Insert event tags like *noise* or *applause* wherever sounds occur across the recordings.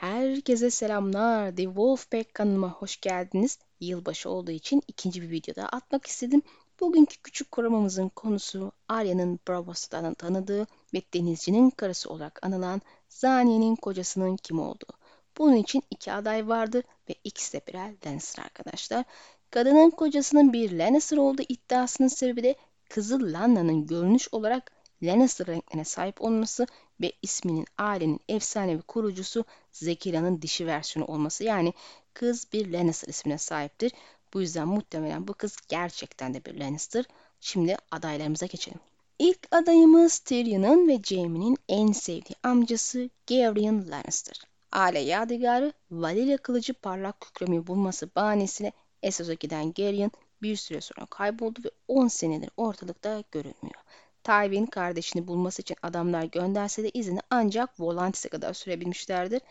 Herkese selamlar. The Wolfpack kanalıma hoş geldiniz. Yılbaşı olduğu için ikinci bir videoda atmak istedim. Bugünkü küçük korumamızın konusu Arya'nın Bravos'tan tanıdığı ve denizcinin karısı olarak anılan Zaniye'nin kocasının kim olduğu. Bunun için iki aday vardır ve ikisi de birer Lannister arkadaşlar. Kadının kocasının bir Lannister olduğu iddiasının sebebi de kızı Lanna'nın görünüş olarak Lannister renklerine sahip olması ve isminin ailenin efsanevi kurucusu Zekira'nın dişi versiyonu olması. Yani kız bir Lannister ismine sahiptir. Bu yüzden muhtemelen bu kız gerçekten de bir Lannister. Şimdi adaylarımıza geçelim. İlk adayımız Tyrion'un ve Jaime'nin en sevdiği amcası Gerion Lannister. Aile yadigarı Valyria kılıcı parlak kükremeyi bulması bahanesiyle Essos'a giden Gerion bir süre sonra kayboldu ve 10 senedir ortalıkta görünmüyor. Tywin kardeşini bulması için adamlar gönderse de izini ancak Volantis'e kadar sürebilmişlerdir.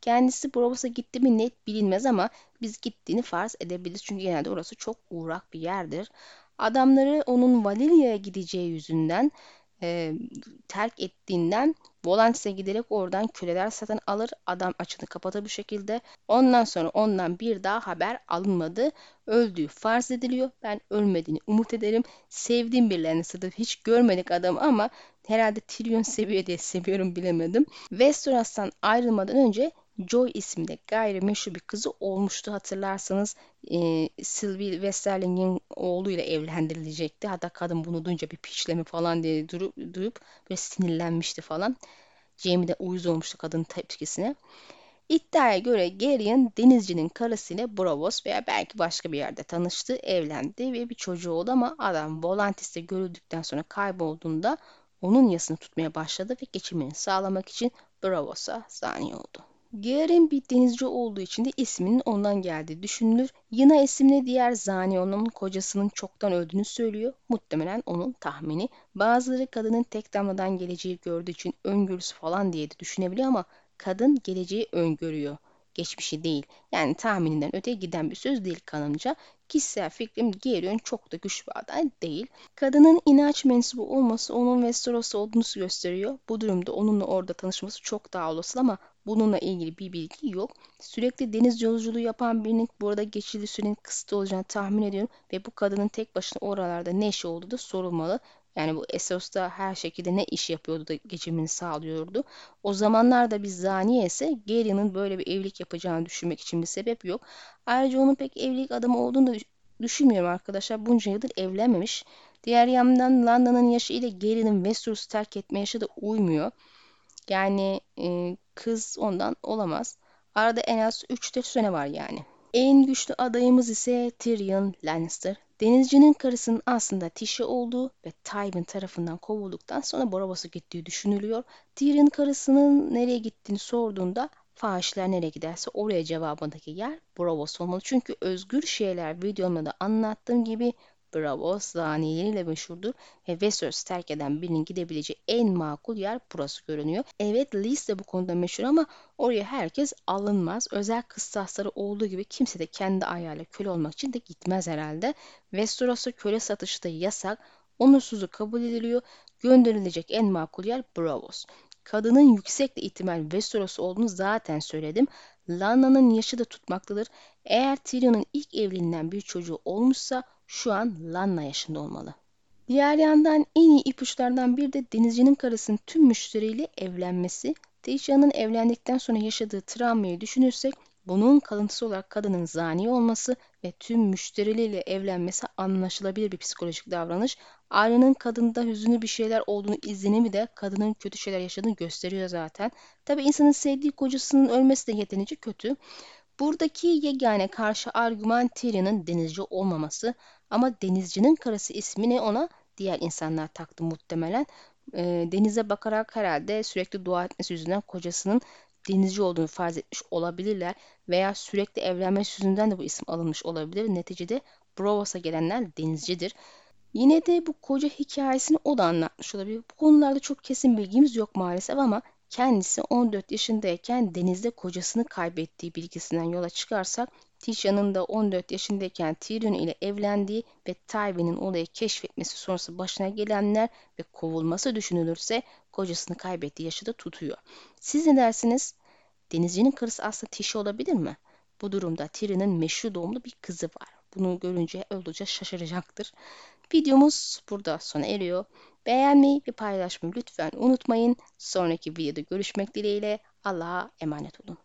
Kendisi Bravos'a gitti mi net bilinmez ama biz gittiğini farz edebiliriz. Çünkü genelde orası çok uğrak bir yerdir. Adamları onun Valeria'ya gideceği yüzünden e, terk ettiğinden Volantis'e giderek oradan köleler satın alır. Adam açını kapatır bu şekilde. Ondan sonra ondan bir daha haber alınmadı. Öldüğü farz ediliyor. Ben ölmediğini umut ederim. Sevdiğim bir Lannister'dır. Hiç görmedik adamı ama herhalde Tyrion *laughs* seviyor diye seviyorum bilemedim. Westeros'tan ayrılmadan önce Joy isimli gayrimeşru bir kızı olmuştu hatırlarsanız e, Sylvie Westerling'in oğluyla evlendirilecekti. Hatta kadın bunu duyunca bir piçleme falan diye durup, duyup böyle sinirlenmişti falan. Jamie de uyuz olmuştu kadının tepkisine. İddiaya göre Gerion denizcinin karısıyla Bravos veya belki başka bir yerde tanıştı, evlendi ve bir çocuğu oldu ama adam Volantis'te görüldükten sonra kaybolduğunda onun yasını tutmaya başladı ve geçimini sağlamak için Bravos'a zani oldu. Garen bir denizci olduğu için de isminin ondan geldiği düşünülür. Yine isimli diğer zani onun kocasının çoktan öldüğünü söylüyor. Muhtemelen onun tahmini. Bazıları kadının tek damladan geleceği gördüğü için öngörüsü falan diye de düşünebiliyor ama kadın geleceği öngörüyor. Geçmişi değil. Yani tahmininden öteye giden bir söz değil kanımca. Kişisel fikrim Gerion çok da güçlü bir aday değil. Kadının inanç mensubu olması onun Westeros olduğunu gösteriyor. Bu durumda onunla orada tanışması çok daha olası ama bununla ilgili bir bilgi yok. Sürekli deniz yolculuğu yapan birinin burada geçici sürenin kısıtlı olacağını tahmin ediyorum ve bu kadının tek başına oralarda ne işi olduğu da sorulmalı. Yani bu Essos'ta her şekilde ne iş yapıyordu da geçimini sağlıyordu. O zamanlarda bir zaniye ise Gerion'un böyle bir evlilik yapacağını düşünmek için bir sebep yok. Ayrıca onun pek evlilik adamı olduğunu da düşünmüyorum arkadaşlar. Bunca yıldır evlenmemiş. Diğer yandan London'ın yaşı ile Gerion'un Westeros'u terk etme yaşı da uymuyor. Yani e, kız ondan olamaz. Arada en az 3-4 sene var yani. En güçlü adayımız ise Tyrion Lannister. Denizcinin karısının aslında Tisha olduğu ve Tywin tarafından kovulduktan sonra Braavos'a gittiği düşünülüyor. Tyrion karısının nereye gittiğini sorduğunda fahişler nereye giderse oraya cevabındaki yer Braavos olmalı. Çünkü özgür şeyler videomda da anlattığım gibi Bravo, zaniyeleriyle meşhurdur ve Westeros terk eden birinin gidebileceği en makul yer burası görünüyor. Evet Lys de bu konuda meşhur ama oraya herkes alınmaz. Özel kıstasları olduğu gibi kimse de kendi ayağıyla köle olmak için de gitmez herhalde. Westeros'a köle satışı da yasak. Onursuzu kabul ediliyor. Gönderilecek en makul yer Bravos. Kadının yüksekle ihtimal Westeros olduğunu zaten söyledim. Lanna'nın yaşı da tutmaktadır. Eğer Tyrion'un ilk evliliğinden bir çocuğu olmuşsa şu an Lanna yaşında olmalı. Diğer yandan en iyi ipuçlardan bir de denizcinin karısının tüm müşteriyle evlenmesi. Teixeira'nın evlendikten sonra yaşadığı travmayı düşünürsek bunun kalıntısı olarak kadının zani olması ve tüm müşterileriyle evlenmesi anlaşılabilir bir psikolojik davranış. Arya'nın kadında hüzünlü bir şeyler olduğunu izlenimi de kadının kötü şeyler yaşadığını gösteriyor zaten. Tabi insanın sevdiği kocasının ölmesi de yeterince kötü. Buradaki yegane karşı argüman Tyrion'un denizci olmaması ama denizcinin karısı ismini ona diğer insanlar taktı muhtemelen. E, denize bakarak herhalde sürekli dua etmesi yüzünden kocasının denizci olduğunu farz etmiş olabilirler veya sürekli evlenmesi yüzünden de bu isim alınmış olabilir. Neticede Bravos'a gelenler denizcidir. Yine de bu koca hikayesini o da anlatmış olabilir. Bu konularda çok kesin bilgimiz yok maalesef ama kendisi 14 yaşındayken denizde kocasını kaybettiği bilgisinden yola çıkarsak Tisha'nın da 14 yaşındayken Tyrion ile evlendiği ve Tywin'in olayı keşfetmesi sonrası başına gelenler ve kovulması düşünülürse kocasını kaybettiği yaşı da tutuyor. Siz ne dersiniz? Denizcinin karısı aslında Tişi olabilir mi? Bu durumda Tyrion'un meşhur doğumlu bir kızı var. Bunu görünce oldukça şaşıracaktır. Videomuz burada sona eriyor. Beğenmeyi ve paylaşmayı lütfen unutmayın. Sonraki videoda görüşmek dileğiyle Allah'a emanet olun.